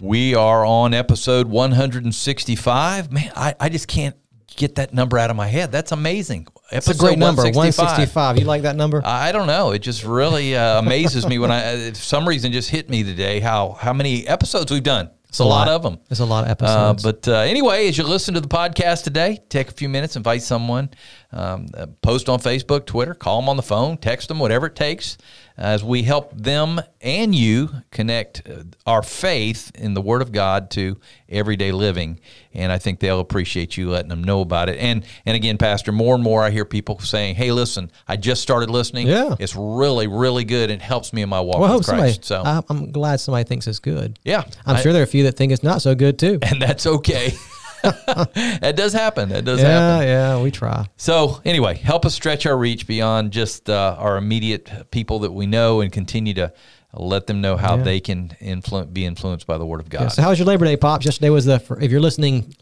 We are on episode 165. Man, I, I just can't get that number out of my head. That's amazing. It's a great number, 165. You like that number? I don't know. It just really uh, amazes me when I, uh, some reason, just hit me today how how many episodes we've done. It's a, a lot. lot. of them. It's a lot of episodes. Uh, but uh, anyway, as you listen to the podcast today, take a few minutes, invite someone, um, uh, post on Facebook, Twitter, call them on the phone, text them, whatever it takes as we help them and you connect uh, our faith in the Word of God to everyday living. And I think they'll appreciate you letting them know about it. And and again, Pastor, more and more I hear people saying, "Hey, listen, I just started listening. Yeah, it's really, really good. It helps me in my walk well, with Christ." Somebody, so I'm glad somebody thinks it's good. Yeah, I'm I, sure there are a few that think it's not so good too, and that's okay. that does happen. That does yeah, happen. Yeah, yeah, we try. So anyway, help us stretch our reach beyond just uh, our immediate people that we know, and continue to let them know how yeah. they can influ- be influenced by the Word of God. Yeah, so, how was your Labor Day, pops? Yesterday was the. If you're listening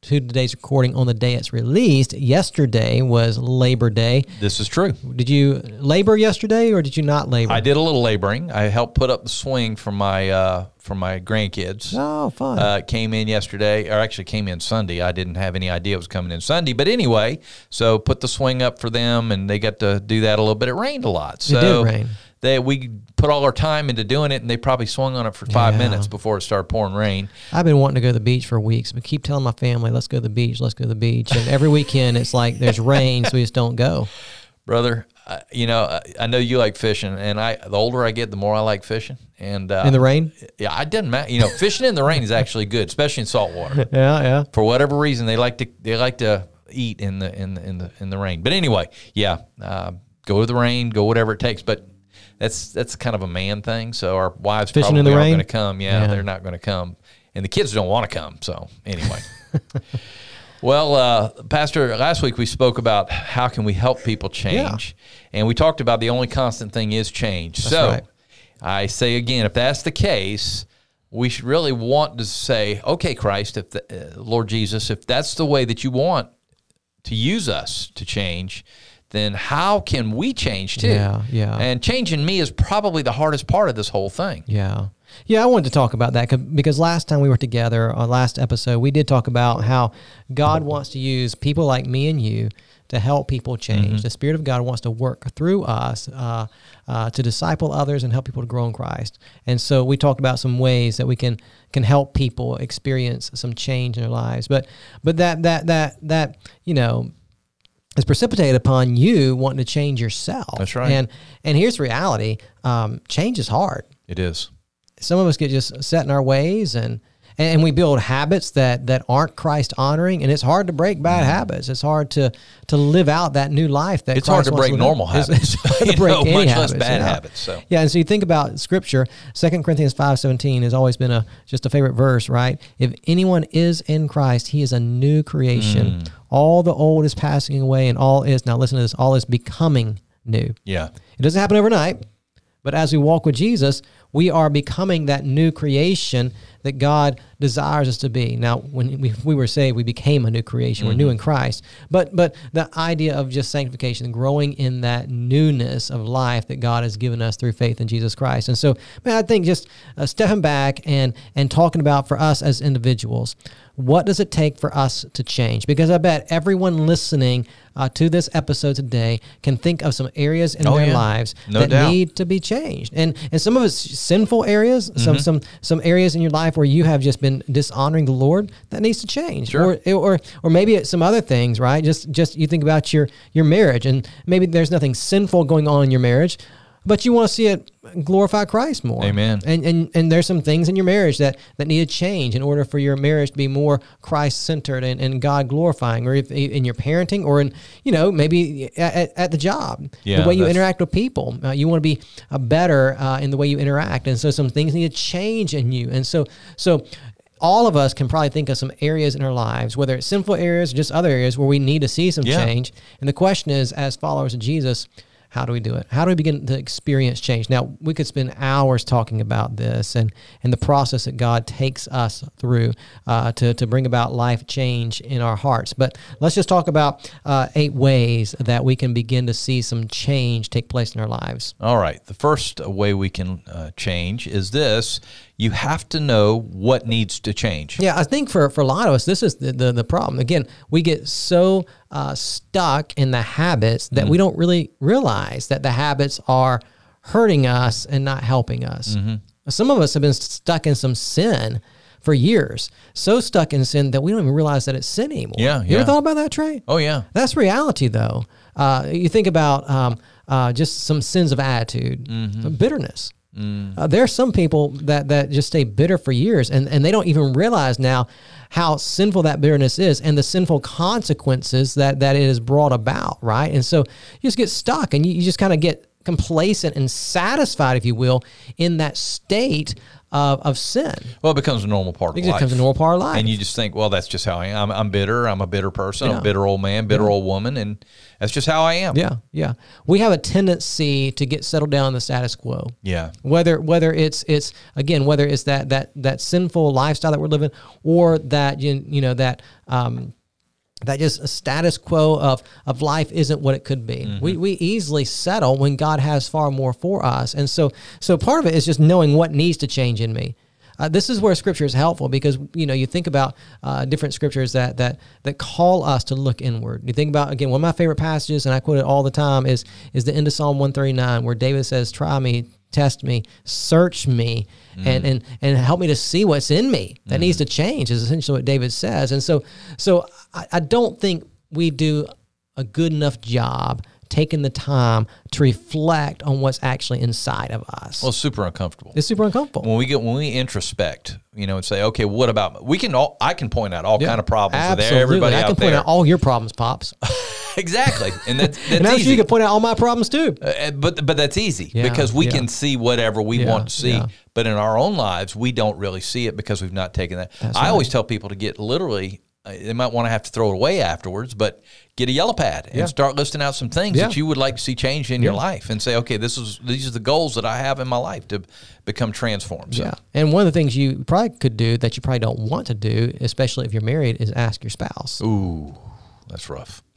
to today's recording on the day it's released. Yesterday was Labor Day. This is true. Did you labor yesterday or did you not labor? I did a little laboring. I helped put up the swing for my uh, for my grandkids. Oh, fun! Uh, came in yesterday, or actually came in Sunday. I didn't have any idea it was coming in Sunday, but anyway, so put the swing up for them, and they got to do that a little bit. It rained a lot, so it did rain they we put all our time into doing it, and they probably swung on it for five yeah. minutes before it started pouring rain. I've been wanting to go to the beach for weeks, but keep telling my family, "Let's go to the beach, let's go to the beach." And every weekend, it's like there's rain, so we just don't go. Brother, uh, you know, I, I know you like fishing, and I the older I get, the more I like fishing. And uh, in the rain, yeah, I didn't matter. You know, fishing in the rain is actually good, especially in salt water. yeah, yeah. For whatever reason, they like to they like to eat in the in the in the in the rain. But anyway, yeah, uh, go to the rain, go whatever it takes. But that's that's kind of a man thing. So our wives Fishing probably in the aren't rain? going to come. Yeah, yeah, they're not going to come, and the kids don't want to come. So anyway. well, uh, Pastor, last week we spoke about how can we help people change, yeah. and we talked about the only constant thing is change. That's so right. I say again, if that's the case, we should really want to say, okay, Christ, if the, uh, Lord Jesus, if that's the way that you want to use us to change, then how can we change too? Yeah, yeah. And changing me is probably the hardest part of this whole thing. Yeah. Yeah, I wanted to talk about that because last time we were together, our last episode, we did talk about how God wants to use people like me and you to help people change. Mm-hmm. The Spirit of God wants to work through us uh, uh, to disciple others and help people to grow in Christ. And so we talked about some ways that we can can help people experience some change in their lives. But but that that that that you know is precipitated upon you wanting to change yourself. That's right. And and here's the reality: um, change is hard. It is. Some of us get just set in our ways, and and we build habits that that aren't Christ honoring, and it's hard to break bad mm-hmm. habits. It's hard to to live out that new life that it's Christ hard to break normal habits. It's, hard to break know, any habits, bad habits. So yeah, and so you think about Scripture. Second Corinthians five seventeen has always been a just a favorite verse, right? If anyone is in Christ, he is a new creation. Mm. All the old is passing away, and all is now. Listen to this: all is becoming new. Yeah, it doesn't happen overnight, but as we walk with Jesus, we are becoming that new creation that God desires us to be. Now, when we, we were saved, we became a new creation. Mm-hmm. We're new mm-hmm. in Christ. But but the idea of just sanctification, growing in that newness of life that God has given us through faith in Jesus Christ. And so, man, I think just uh, stepping back and and talking about for us as individuals, what does it take for us to change? Because I bet everyone listening uh, to this episode today can think of some areas in oh, their yeah. lives no that doubt. need to be changed, and and some of it's sinful areas, mm-hmm. some some some areas in your life where you have just been dishonoring the Lord that needs to change, sure. or or or maybe it's some other things, right? Just just you think about your your marriage, and maybe there's nothing sinful going on in your marriage, but you want to see it glorify Christ more. Amen. And and and there's some things in your marriage that that need to change in order for your marriage to be more Christ centered and, and God glorifying, or if in your parenting, or in you know maybe at, at the job, yeah, the way you interact with people. Uh, you want to be uh, better uh, in the way you interact, and so some things need to change in you. And so so all of us can probably think of some areas in our lives, whether it's sinful areas or just other areas where we need to see some Yeah. change. And the question is, as followers of Jesus, how do we do it? How do we begin to experience change? Now, we could spend hours talking about this and, and the process that God takes us through uh, to, to bring about life change in our hearts. But let's just talk about uh, eight ways that we can begin to see some change take place in our lives. All right. The first way we can uh, change is this you have to know what needs to change. Yeah, I think for, for a lot of us, this is the, the, the problem. Again, we get so uh, stuck in the habits that we don't really realize that the habits are hurting us and not helping us. Some of us have been stuck in some sin for years, so stuck in sin that we don't even realize that it's sin anymore. Yeah, You yeah. ever thought about that, Trey? Oh, yeah. That's reality, though. Uh, you think about um, uh, just some sins of attitude, bitterness. Uh, there are some people that, that just stay bitter for years and, and they don't even realize now how sinful that bitterness is and the sinful consequences that, that it has brought about, right? And so you just get stuck and you, you just kind of get complacent and satisfied, if you will, in that state of, of sin. Well, it becomes a normal part of It life. becomes a normal part of life. And you just think, well, that's just how I am. I'm, I'm bitter. I'm a bitter person. I'm Yeah. a bitter old man, bitter old woman. And that's just how I am. yeah, yeah. We have a tendency to get settled down in the status quo. Yeah. whether whether it's it's again whether it's that that that sinful lifestyle that we're living or that you, you know that um that just a status quo of of life isn't what it could be. Mm-hmm. We we easily settle when God has far more for us. And so so part of it is just knowing what needs to change in me. Uh, this is where scripture is helpful because you know you think about uh, different scriptures that that that call us to look inward. You think about again one of my favorite passages, and I quote it all the time is is the end of Psalm one thirty nine where David says, "Try me, test me, search me, and and and help me to see what's in me that needs to change." Is essentially what David says, and so so I, I don't think we do a good enough job taking the time to reflect on what's actually inside of us. Well, it's super uncomfortable. it's super uncomfortable. when we get when we introspect, you know, and say, okay, what about we can all I can point out all kind of problems Absolutely. everybody I can point there. out all your problems, pops, exactly, and that, that's and I'm sure you can point out all my problems too. Uh, but but that's easy Yeah, because we yeah. can see whatever we Yeah, want to see. yeah. But in our own lives, we don't really see it because we've not taken that. That's I right. always tell people to get literally. Uh, They might want to have to throw it away afterwards, but get a yellow pad and Yeah. start listing out some things Yeah. that you would like to see change in your life, and say, okay, this is these are the goals that I have in my life to become transformed. So, Yeah. And one of the things you probably could do that you probably don't want to do, especially if you're married, is ask your spouse. Ooh, that's rough.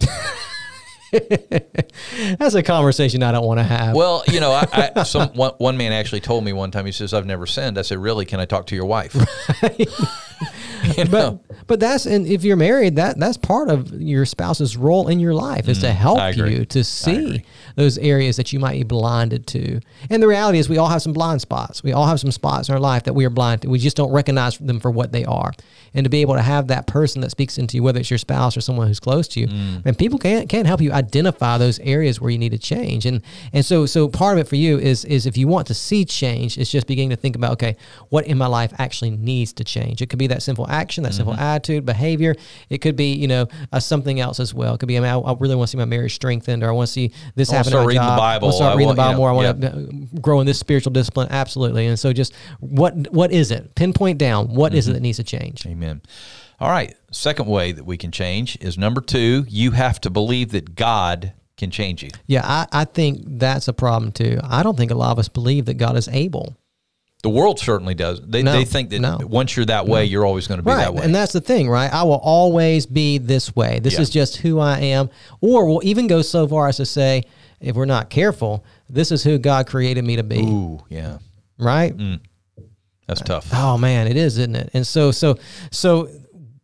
That's a conversation I don't want to have. Well, you know, I, I some one, one man actually told me one time. He says, "I've never sinned." I said, "Really? Can I talk to your wife?" You know? but but that's and if you're married, that that's part of your spouse's role in your life is to help Mm, I agree. you to see those areas that you might be blinded to. And the reality is, we all have some blind spots. We all have some spots in our life that we are blind to. We just don't recognize them for what they are. And to be able to have that person that speaks into you, whether it's your spouse or someone who's close to you, Mm. and people can't can't help you identify those areas where you need to change. And and so so part of it for you is is if you want to see change, it's just beginning to think about okay, what in my life actually needs to change. It could be that simple action, that simple Mm-hmm. Attitude, behavior. It could be you know uh, something else as well. It could be I, mean, I, I really want to see my marriage strengthened, or I want to see this I happen. in start reading the. Bible. I want to start reading want- the Bible you more. I know, want to grow in this spiritual discipline. Absolutely. And so just what what is it? Pinpoint down what is it that needs to change. Amen. All right. Second way that we can change is number two. You have to believe that God can change you. Yeah, I, I think that's a problem too. I don't think a lot of us believe that God is able. The world certainly does. They, No, they think that no. once you're that way, you're always going to be Right. that way. And that's the thing, right? I will always be this way. This Yeah. is just who I am. Or we'll even go so far as to say, if we're not careful, this is who God created me to be. Ooh, yeah. Right? Mm. That's tough. Oh man, it is, isn't it? And so so so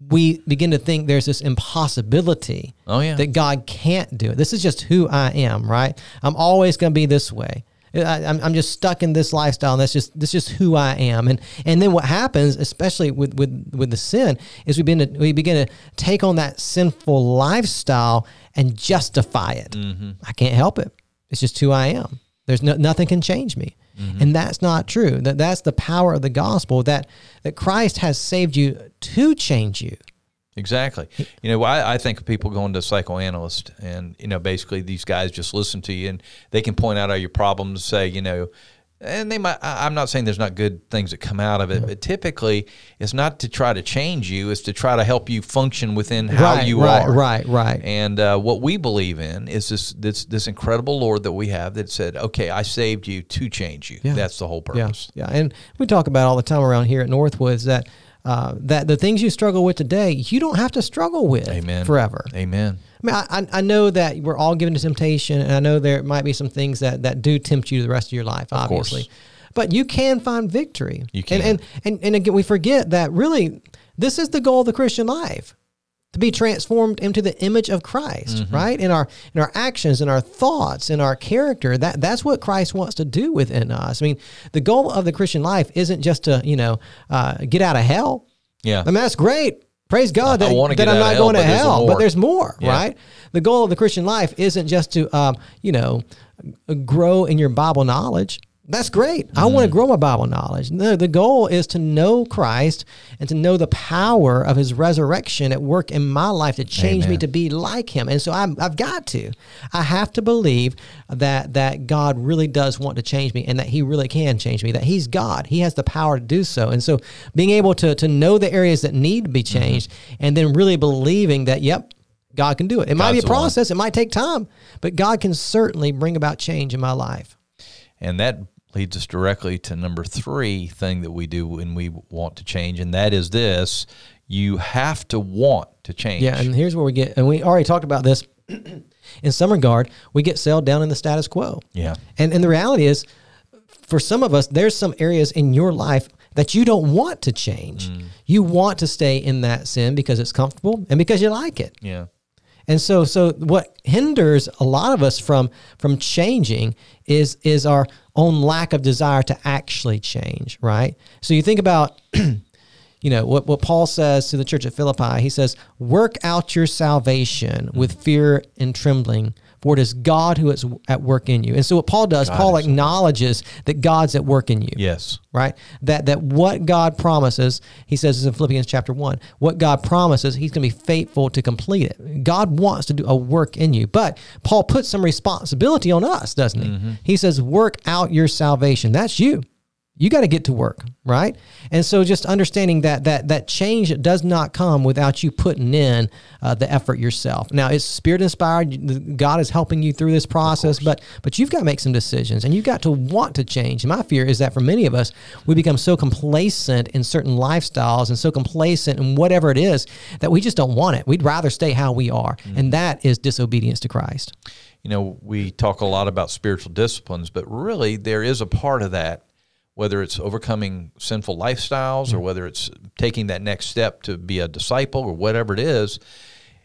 we begin to think there's this impossibility Oh, yeah. that God can't do it. This is just who I am, right? I'm always going to be this way. I, I'm, I'm just stuck in this lifestyle, and that's just this just who I am. And and then what happens, especially with with with the sin, is we begin to we begin to take on that sinful lifestyle and justify it. Mm-hmm. I can't help it. It's just who I am. There's no, nothing can change me. Mm-hmm. And that's not true. That that's the power of the gospel that that Christ has saved you to change you. Exactly. You know, I, I think of people going to a psychoanalyst, and you know, basically these guys just listen to you, and they can point out all your problems, say, you know, and they might i'm not saying there's not good things that come out of it but typically it's not to try to change you it's to try to help you function within how right, you right, are right, right. and uh, what we believe in is this, this this incredible lord that we have that said okay i saved you to change you Yeah. that's the whole Yeah, purpose yeah, and we talk about all the time around here at Northwoods that uh, that the things you struggle with today, you don't have to struggle with Amen. forever. amen I mean, I, I- know that we're all given to temptation, and I know there might be some things that, that do tempt you the rest of your life, obviously. course. But you can find victory. You can. And, and, and, and again, we forget that really this is the goal of the Christian life to be transformed into the image of Christ, Mm-hmm. right? In our in our actions, in our thoughts, in our character. That that's what Christ wants to do within us. I mean, the goal of the Christian life isn't just to you know uh, get out of hell. yeah I mean, that's great. Praise God I that, wanna that get I'm not hell, going to there's hell, more. but there's more, Yeah. right? The goal of the Christian life isn't just to, um, you know, grow in your Bible knowledge. That's great. I Mm-hmm. want to grow my Bible knowledge. No, the goal is to know Christ and to know the power of His resurrection at work in my life to change me to be like Him. And so I'm, I've got to. I have to believe that that God really does want to change me and that He really can change me. That He's God. He has the power to do so. And so being able to to know the areas that need to be Mm-hmm. changed and then really believing that, yep. God can do it. It might be a God's process. It might take time, but God can certainly bring about change in my life. And that leads us directly to number three thing that we do when we want to change, and that is this: you have to want to change. Yeah, and here's where we get, and we already talked about this. in some regard, we get sailed down in the status quo. yeah, And and the reality is, for some of us, there's some areas in your life that you don't want to change. Mm. You want to stay in that sin because it's comfortable and because you like it. yeah, And so so what hinders a lot of us from from changing is is our own lack of desire to actually change, right? So you think about you know what, what Paul says to the church at Philippi, he says, Work out your salvation with fear and trembling, for it is God who is at work in you. And so what Paul does, Paul acknowledges that God's at work in you yes, right? That that what God promises, he says this in Philippians chapter one, what God promises, he's going to be faithful to complete it. God wants to do a work in you. But Paul puts some responsibility on us, doesn't he? He says, work out your salvation. That's you. You got to get to work, right? And so just understanding that that that change does not come without you putting in uh, the effort yourself. Now it's spirit inspired. God is helping you through this process, but but you've got to make some decisions and you've got to want to change. And my fear is that for many of us, we become so complacent in certain lifestyles and so complacent in whatever it is that we just don't want it. We'd rather stay how we are, and that is disobedience to Christ. you know, we talk a lot about spiritual disciplines, but really there is a part of that, whether it's overcoming sinful lifestyles Mm. or whether it's taking that next step to be a disciple or whatever it is.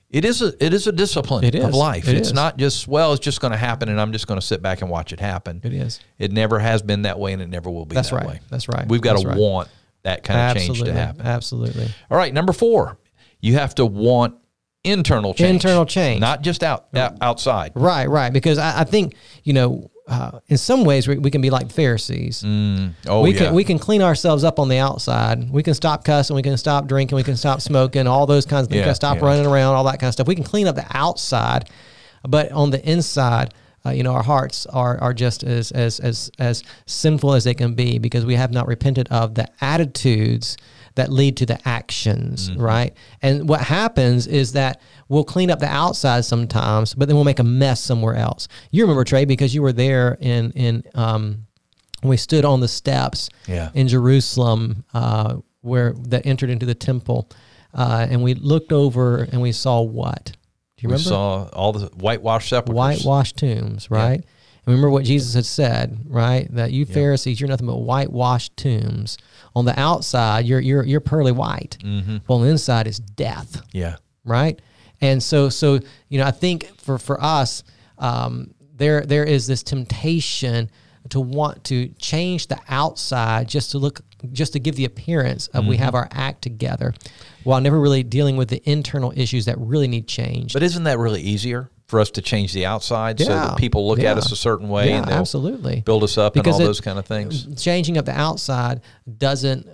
It is a it is a discipline It of life. It it's is. not just well, it's just going to happen, and I'm just going to sit back and watch it happen. It is. It never has been that way, and it never will be That's that right. way. That's right. We've got That's to right. want that kind of change to happen. Absolutely. All right, number four, you have to want internal change. Internal change. not just out, out outside. Right, right. Because I, I think you know, uh, in some ways, we, we can be like Pharisees. Oh we yeah, can we can clean ourselves up on the outside. We can stop cussing. We can stop drinking. We can stop smoking. All those kinds of things. We Yeah, can stop yeah. running around. All that kind of stuff. We can clean up the outside, but on the inside. Uh, you know, our hearts are, are just as, as as as sinful as they can be because we have not repented of the attitudes that lead to the actions, Mm-hmm. right? And what happens is that we'll clean up the outside sometimes, but then we'll make a mess somewhere else. You remember Trey because you were there in in um, we stood on the steps Yeah. in Jerusalem uh, where that entered into the temple, uh, and we looked over and we saw what? Do you we remember? saw all the whitewashed sepulchres. whitewashed tombs, right? And remember what Jesus had said, right? That you Pharisees, you're nothing but whitewashed tombs. On the outside, you're you're you're pearly white. Mm-hmm. Well, on the inside is death Yeah, right? And so, so you know, I think for for us, um, there there is this temptation to want to change the outside just to look, just to give the appearance of we have our act together, while never really dealing with the internal issues that really need change. but isn't that really easier for us to change the outside so that people look yeah. at us a certain way yeah, and they'll absolutely. build us up Because and all it- those kind of things? Changing up the outside doesn't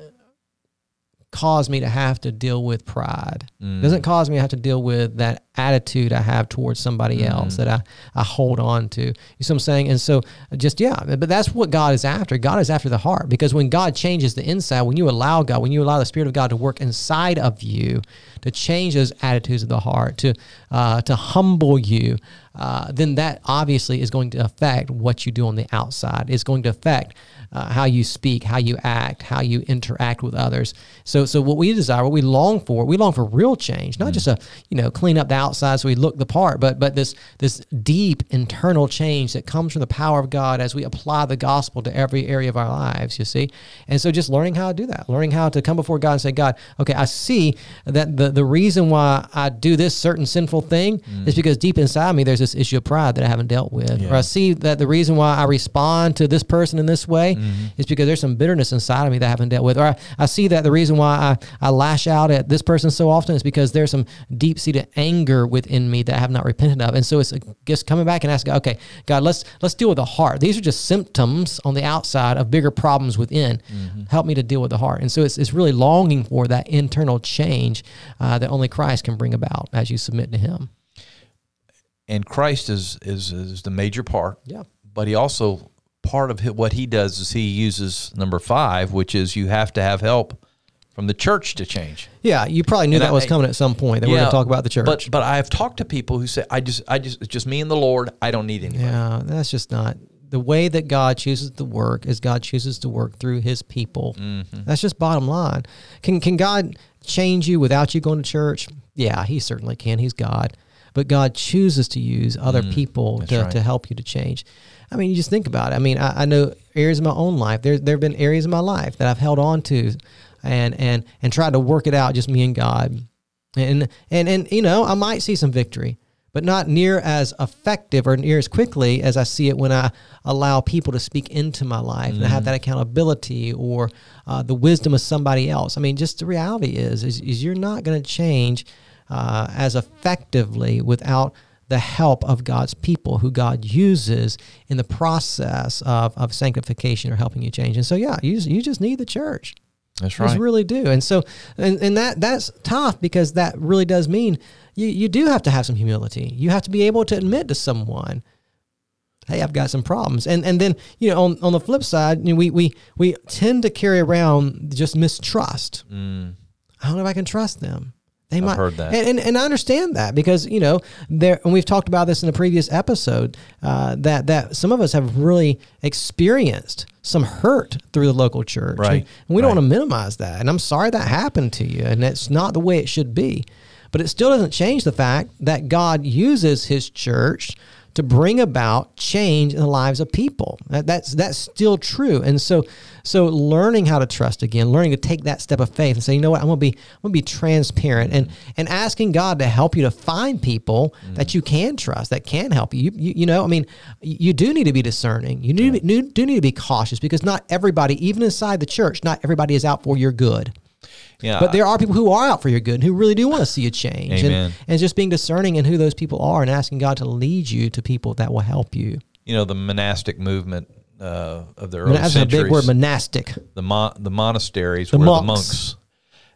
cause me to have to deal with pride. Mm. Doesn't cause me to have to deal with that attitude I have towards somebody else that I, I hold on to. You see what I'm saying? And so just yeah, but that's what God is after. God is after the heart because when God changes the inside, when you allow God, when you allow the Spirit of God to work inside of you, to change those attitudes of the heart, to uh, to humble you, uh, then that obviously is going to affect what you do on the outside. It's going to affect uh, how you speak, how you act, how you interact with others. So, so what we desire, what we long for, we long for real change, not mm. just a you know clean up the outside so we look the part, but but this this deep internal change that comes from the power of God as we apply the gospel to every area of our lives. You see, and so just learning how to do that, learning how to come before God and say, God, okay, I see that the the reason why I do this certain sinful thing mm. is because deep inside me there's this issue of pride that I haven't dealt with, yeah. or I see that the reason why I respond to this person in this way mm-hmm. is because there's some bitterness inside of me that I haven't dealt with. Or I, I see that the reason why I, I lash out at this person so often is because there's some deep seated anger within me that I have not repented of. And so it's just coming back and asking, okay, God, let's let's deal with the heart. These are just symptoms on the outside of bigger problems within. Mm-hmm. Help me to deal with the heart. And so it's, it's really longing for that internal change uh, that only Christ can bring about as you submit to Him. And Christ is is is the major part. Yeah. But He also part of what he does is he uses number five, which is you have to have help from the church to change. Yeah, you probably knew and that I, was coming at some point. That yeah, we're going to talk about the church. But but I have talked to people who say I just I just it's just me and the Lord. I don't need anybody. Yeah, that's just not the way that God chooses to work. Is God chooses to work through His people. Mm-hmm. That's just bottom line. Can can God change you without you going to church? Yeah, He certainly can. He's God. But God chooses to use other mm, people to, right. to help you to change. I mean, you just think about it. I mean, I, I know areas of my own life. There, there have been areas of my life that I've held on to, and and and tried to work it out, just me and God, and and and you know, I might see some victory, but not near as effective or near as quickly as I see it when I allow people to speak into my life mm-hmm. and have that accountability or uh, the wisdom of somebody else. I mean, just the reality is, is, is you're not going to change uh, as effectively without the help of God's people who God uses in the process of, of sanctification or helping you change. And so, yeah, you, you just need the church. That's right. You really do. And so, and, and that that's tough because that really does mean you, you do have to have some humility. You have to be able to admit to someone, hey, I've got some problems. And and then, you know, on, on the flip side, you know, we, we, we tend to carry around just mistrust. Mm. I don't know if I can trust them. They I've might heard that, and, and, and I understand that because you know there, and we've talked about this in a previous episode uh, that that some of us have really experienced some hurt through the local church, right? And, we don't want to minimize that, and I'm sorry that happened to you, and it's not the way it should be, but it still doesn't change the fact that God uses His church to bring about change in the lives of people. That, that's that's still true. And so so learning how to trust again, learning to take that step of faith and say, you know what, I'm gonna be I'm gonna be transparent and and asking God to help you to find people mm. that you can trust, that can help you. You, you. you know, I mean, you do need to be discerning. You need be, do need to be cautious because not everybody, even inside the church, not everybody is out for your good. Yeah. But there are people who are out for your good and who really do want to see a change. And, and just being discerning in who those people are and asking God to lead you to people that will help you. You know, the monastic movement uh, of the early That's centuries. a big word, monastic. The mon- the monasteries the were monks. the monks,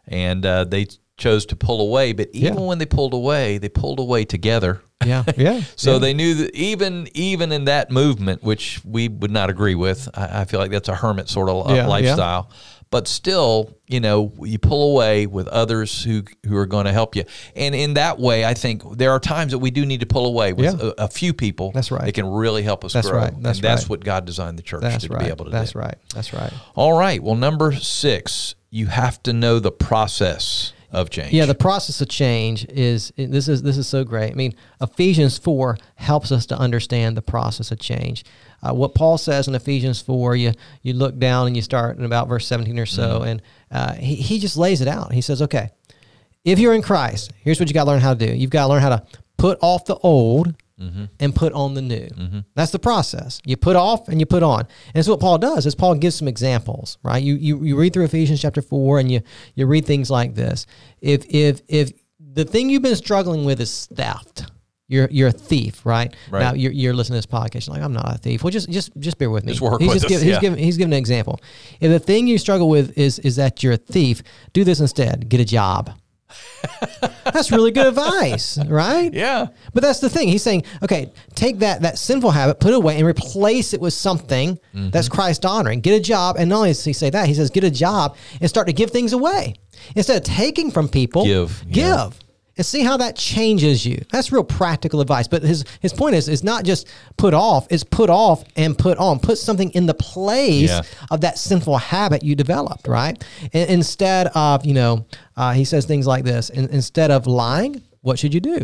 and uh, they chose to pull away. But even yeah. when they pulled away, they pulled away together. Yeah, yeah. so yeah. they knew that even even in that movement, which we would not agree with, I, I feel like that's a hermit sort of uh, yeah, lifestyle but still, you know, you pull away with others who who are going to help you. And in that way, I think there are times that we do need to pull away with yeah. a, a, few people. That's right. That can really help us that's grow. Right. That's and right. that's what God designed the church that's to right. be able to that's do. That's right. That's right. All right. Well, number six, you have to know the process of change. Yeah, the process of change is this is this is so great. I mean, Ephesians four helps us to understand the process of change uh, what Paul says in Ephesians 4, you, you look down and you start in about verse 17 or so, mm-hmm. and uh, he, he just lays it out. He says, okay, if you're in Christ, here's what you got to learn how to do. You've got to learn how to put off the old mm-hmm. and put on the new. Mm-hmm. That's the process. You put off and you put on. And so what Paul does is Paul gives some examples, right? You, you, you read through Ephesians chapter 4 and you, you read things like this. If, if, if the thing you've been struggling with is theft, you're you're a thief, right? right. Now you're, you're listening to this podcast. You're like, I'm not a thief. Well, just just just bear with me. Just work he's with just us, give, yeah. he's giving he's giving an example. If the thing you struggle with is is that you're a thief, do this instead. Get a job. that's really good advice, right? Yeah. But that's the thing. He's saying, okay, take that that sinful habit, put it away, and replace it with something Mm-hmm. that's Christ honoring. Get a job, and not only does he say that, he says, get a job and start to give things away instead of taking from people. Give, give. yeah. And see how that changes you. That's real practical advice. But his his point is is not just put off, it's put off and put on. Put something in the place Yeah. of that sinful habit you developed, right? And instead of, you know, uh, he says things like this in, instead of lying, what should you do?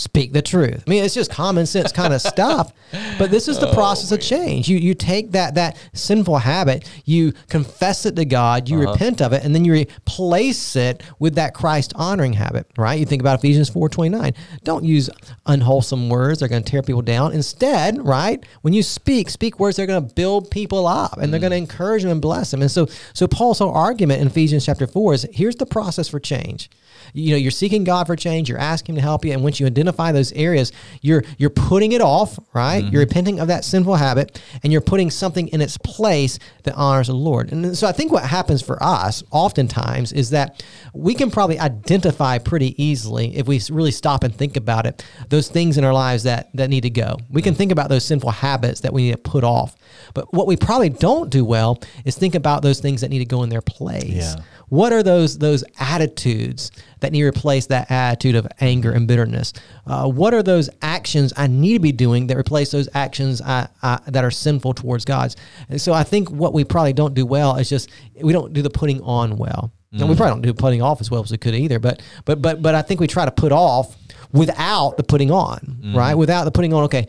Speak the truth. I mean, it's just common sense kind of stuff, but this is the oh, process of change. You you take that that sinful habit, you confess it to God, you uh-huh. repent of it, and then you replace it with that Christ honoring habit. Right? You think about Ephesians four twenty nine. Don't use unwholesome words; they're going to tear people down. Instead, right? When you speak, speak words that are going to build people up, and they're going to mm. encourage them and bless them. And so, so Paul's whole argument in Ephesians chapter four is: here's the process for change you know you're seeking god for change you're asking him to help you and once you identify those areas you're you're putting it off right? Mm-hmm. You're repenting of that sinful habit and you're putting something in its place that honors the lord. And so i think what happens for us oftentimes is that we can probably identify pretty easily if we really stop and think about it those things in our lives that that need to go. We can mm. think about those sinful habits that we need to put off. But what we probably don't do well is think about those things that need to go in their place. Yeah. what are those those attitudes that need to replace that attitude of anger and bitterness? Uh, what are those actions I need to be doing that replace those actions I, I, that are sinful towards God's? And so I think what we probably don't do well is just we don't do the putting on well. And we probably don't do putting off as well as we could either. But but but but I think we try to put off without the putting on, right? Without the putting on. Okay,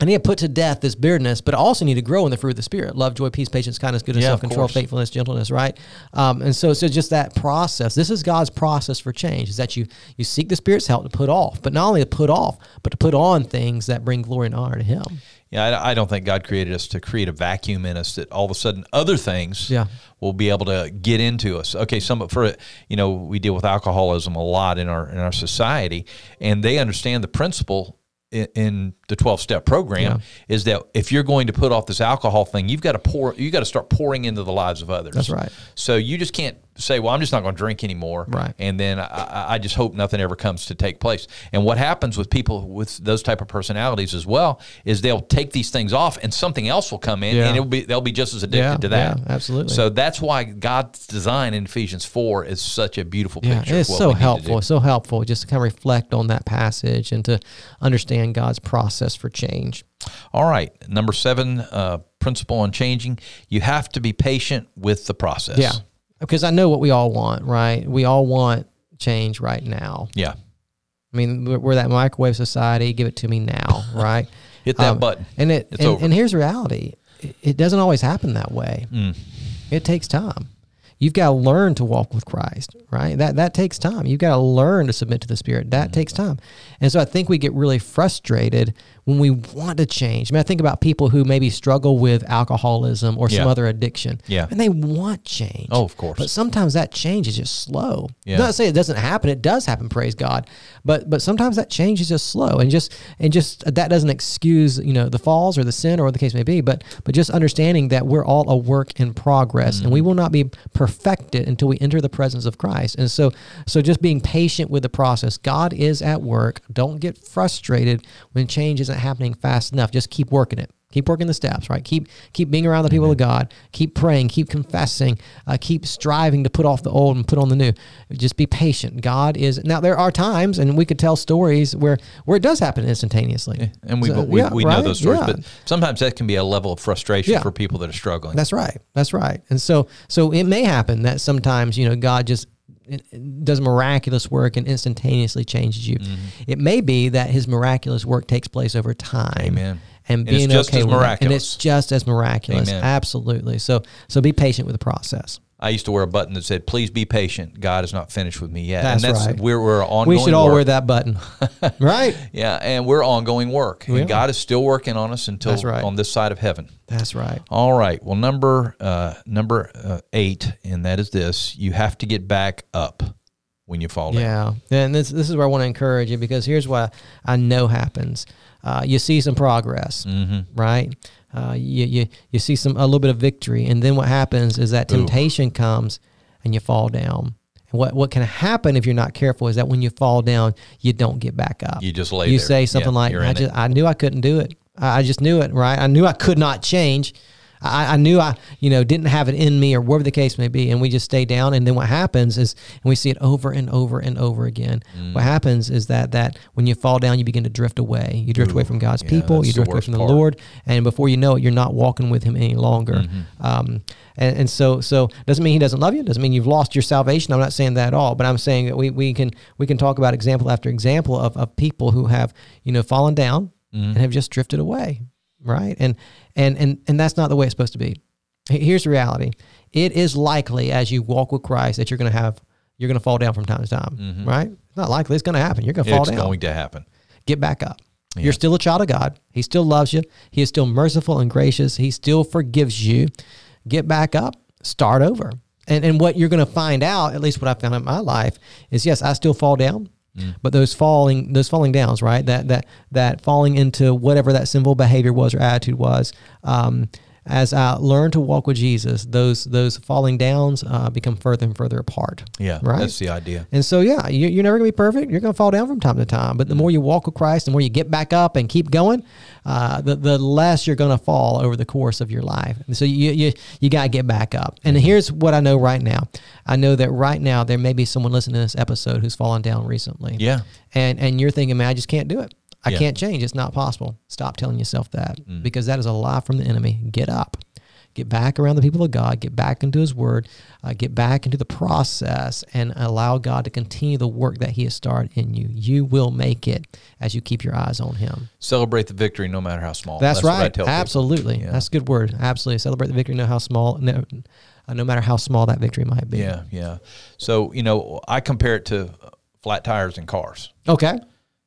I, need to put to death this bitterness, but I also need to grow in the fruit of the spirit: love, joy, peace, patience, kindness, goodness, Yeah, self-control, faithfulness, gentleness. Right? Um, and so, so just that process. This is God's process for change: is that you you seek the Spirit's help to put off, but not only to put off, but to put on things that bring glory and honor to Him. Yeah, I, I don't think God created us to create a vacuum in us that all of a sudden other things Yeah. will be able to get into us. Okay, some for you know we deal with alcoholism a lot in our in our society, and they understand the principle in, in the twelve step program Yeah. is that if you're going to put off this alcohol thing, you've got to pour, you got to start pouring into the lives of others. That's right. So you just can't say, "Well, I'm just not going to drink anymore," Right. And then I, I- just hope nothing ever comes to take place. And what happens with people with those type of personalities as well is they'll take these things off, and something else will come in, Yeah. and it'll be they'll be just as addicted Yeah, to that. yeah, absolutely. So that's why God's design in Ephesians four is such a beautiful picture. Yeah, it's so helpful. so helpful just to kind of reflect on that passage and to understand God's process for change. All right, number seven uh, principle on changing: you have to be patient with the process. Yeah, because I know what we all want, right? We all want change right now. yeah. I mean, we're, that microwave society. Give it to me now, right? Hit that Um, button. And it and, and here's reality: it, doesn't always happen that way. Mm. It takes time. You've got to learn to walk with Christ, right? That that takes time. You've got to learn to submit to the Spirit. That takes time. And so I think we get really frustrated when we want to change. I mean, I think about people who maybe struggle with alcoholism or some Yeah. other addiction. Yeah. And they want change. Oh, of course. But sometimes that change is just slow. Yeah. Not to say it doesn't happen. It does happen, praise God. But but sometimes that change is just slow and just and just that doesn't excuse, you know, the falls or the sin or the case may be. But but just understanding that we're all a work in progress and we Mm-hmm. will not be perfected until we enter the presence of Christ. And so so just being patient with the process. God is at work. Don't get frustrated when change isn't happening fast enough. Just keep working it. Keep working the steps, right? Keep keep being around the people of God. Keep praying. Keep confessing. Uh, keep striving to put off the old and put on the new. Just be patient. God is now. There are times, and we could tell stories where where it does happen instantaneously. And we, So, we, yeah, we know right? those stories, Yeah. but sometimes that can be a level of frustration Yeah. for people that are struggling. That's right. That's right. And so so it may happen that sometimes you know God just does miraculous work and instantaneously changes you. Mm-hmm. It may be that His miraculous work takes place over time. Amen. And And it's being just okay as with it. and it's just as miraculous. Amen. Absolutely. So so be patient with the process. I used to wear a button that said, "Please be patient. God is not finished with me yet." That's and that's right. we're we're ongoing. We should all work. wear that button, right? Yeah, and we're ongoing work, We and are. God is still working on us until right. on this side of heaven. That's right. All right. Well, number uh, number uh, eight, and that is this: you have to get back up when you fall down. Yeah, and this this is where I want to encourage you because here's what I know happens. Uh, you see some progress, Mm-hmm. right? Uh, you, you you see some a little bit of victory, and then what happens is that temptation comes, and you fall down, And what what can happen if you're not careful is that when you fall down, you don't get back up. You just lay You there. say something Yeah, like, "I it. just I knew I couldn't do it. I I just knew it, right? I knew I could not change." I, I knew I, you know, didn't have it in me, or whatever the case may be, and we just stay down. And then what happens is, and we see it over and over and over again. Mm. What happens is that that when you fall down, you begin to drift away. You drift away from God's yeah, people. You drift away from the part. Lord, and before you know it, you're not walking with Him any longer. Mm-hmm. Um, and, and so, so doesn't mean He doesn't love you. Doesn't mean you've lost your salvation. I'm not saying that at all. But I'm saying that we, we can we can talk about example after example of, of people who have you know fallen down Mm-hmm. and have just drifted away, right? And and and and that's not the way it's supposed to be. Here's the reality: it is likely as you walk with Christ that you're going to have you're going to fall down from time to time, right? It's not likely; it's going to happen. You're going to fall Mm-hmm. It's down. going to happen. Get back up. Yeah. You're still a child of God. He still loves you. He is still merciful and gracious. He still forgives you. Get back up. Start over. And and what you're going to find out, at least what I found in my life, is yes, I still fall down. But those falling, those falling downs, right? That that that falling into whatever that sinful behavior was or attitude was. Um, as I learn to walk with Jesus, those those falling downs uh, become further and further apart. Yeah, right. that's the idea. And so, yeah, you, you're never going to be perfect. You're going to fall down from time to time. But the more you walk with Christ, the more you get back up and keep going, uh, the, the less you're going to fall over the course of your life. And so you, you, you got to get back up. And here's what I know right now I know that right now there may be someone listening to this episode who's fallen down recently. Yeah. And, and you're thinking, man, I just can't do it. I Yeah. can't change. It's not possible. Stop telling yourself that because that is a lie from the enemy. Get up. Get back around the people of God. Get back into His Word. Uh, get back into the process and allow God to continue the work that He has started in you. You will make it as you keep your eyes on Him. Celebrate the victory no matter how small. That's, what I right. Absolutely. Yeah. That's a good word. Absolutely. Celebrate the victory, no how small, no, uh, no matter how small that victory might be. Yeah, yeah. So, you know, I compare it to flat tires and cars. Okay.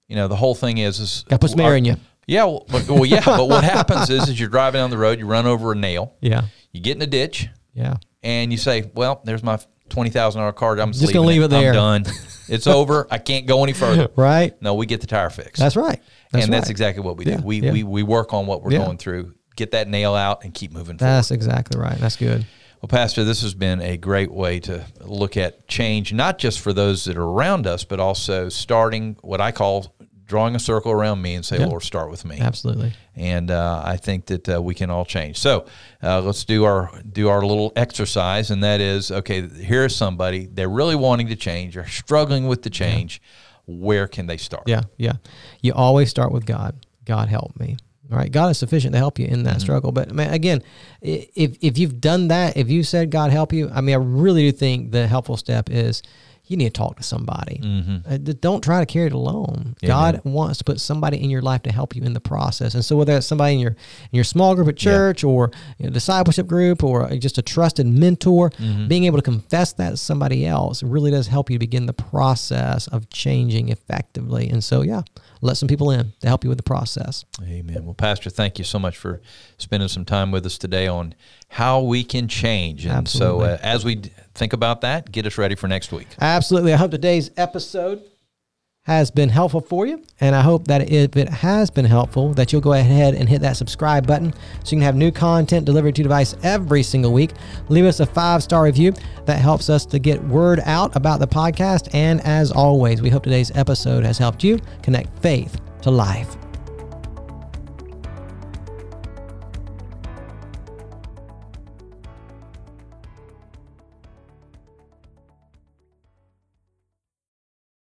You know, the whole thing is is Got to put some in you. Yeah, well, but, well, yeah, but what happens is is you're driving down the road, you run over a nail, Yeah. you get in a ditch, Yeah. and you say, "Well, there's my twenty thousand dollar car. I'm Just gonna leave it there." I'm done. It's over. I can't go any further." Right. No, we get the tire fixed. That's right. That's and that's exactly what we do. Yeah, we, yeah. we we work on what we're Yeah. going through, get that nail out, and keep moving forward. That's exactly right. That's good. Well, Pastor, this has been a great way to look at change, not just for those that are around us, but also starting what I call drawing a circle around me and say, Yeah. Lord, start with me. Absolutely. And uh, I think that uh, we can all change. So uh, let's do our do our little exercise, and that is okay. Here's somebody they're really wanting to change, they're struggling with the change. Where can they start? Yeah, yeah. You always start with God. God help me. All right, God is sufficient to help you in Mm-hmm. that struggle. But man, again, if if you've done that, if you said God help you, I mean, I really do think the helpful step is you need to talk to somebody. Uh, d- don't try to carry it alone. God wants to put somebody in your life to help you in the process. And so whether it's somebody in your in your small group at church or you know, discipleship group or just a trusted mentor, being able to confess that to somebody else really does help you begin the process of changing effectively. And so yeah, let some people in to help you with the process. Amen. Well, Pastor, thank you so much for spending some time with us today on how we can change. And Absolutely. so, uh, as we think about that, get us ready for next week. Absolutely. I hope today's episode has been helpful for you. And I hope that if it has been helpful, that you'll go ahead and hit that subscribe button so you can have new content delivered to your device every single week. Leave us a five star review. That helps us to get word out about the podcast. And as always, we hope today's episode has helped you connect faith to life.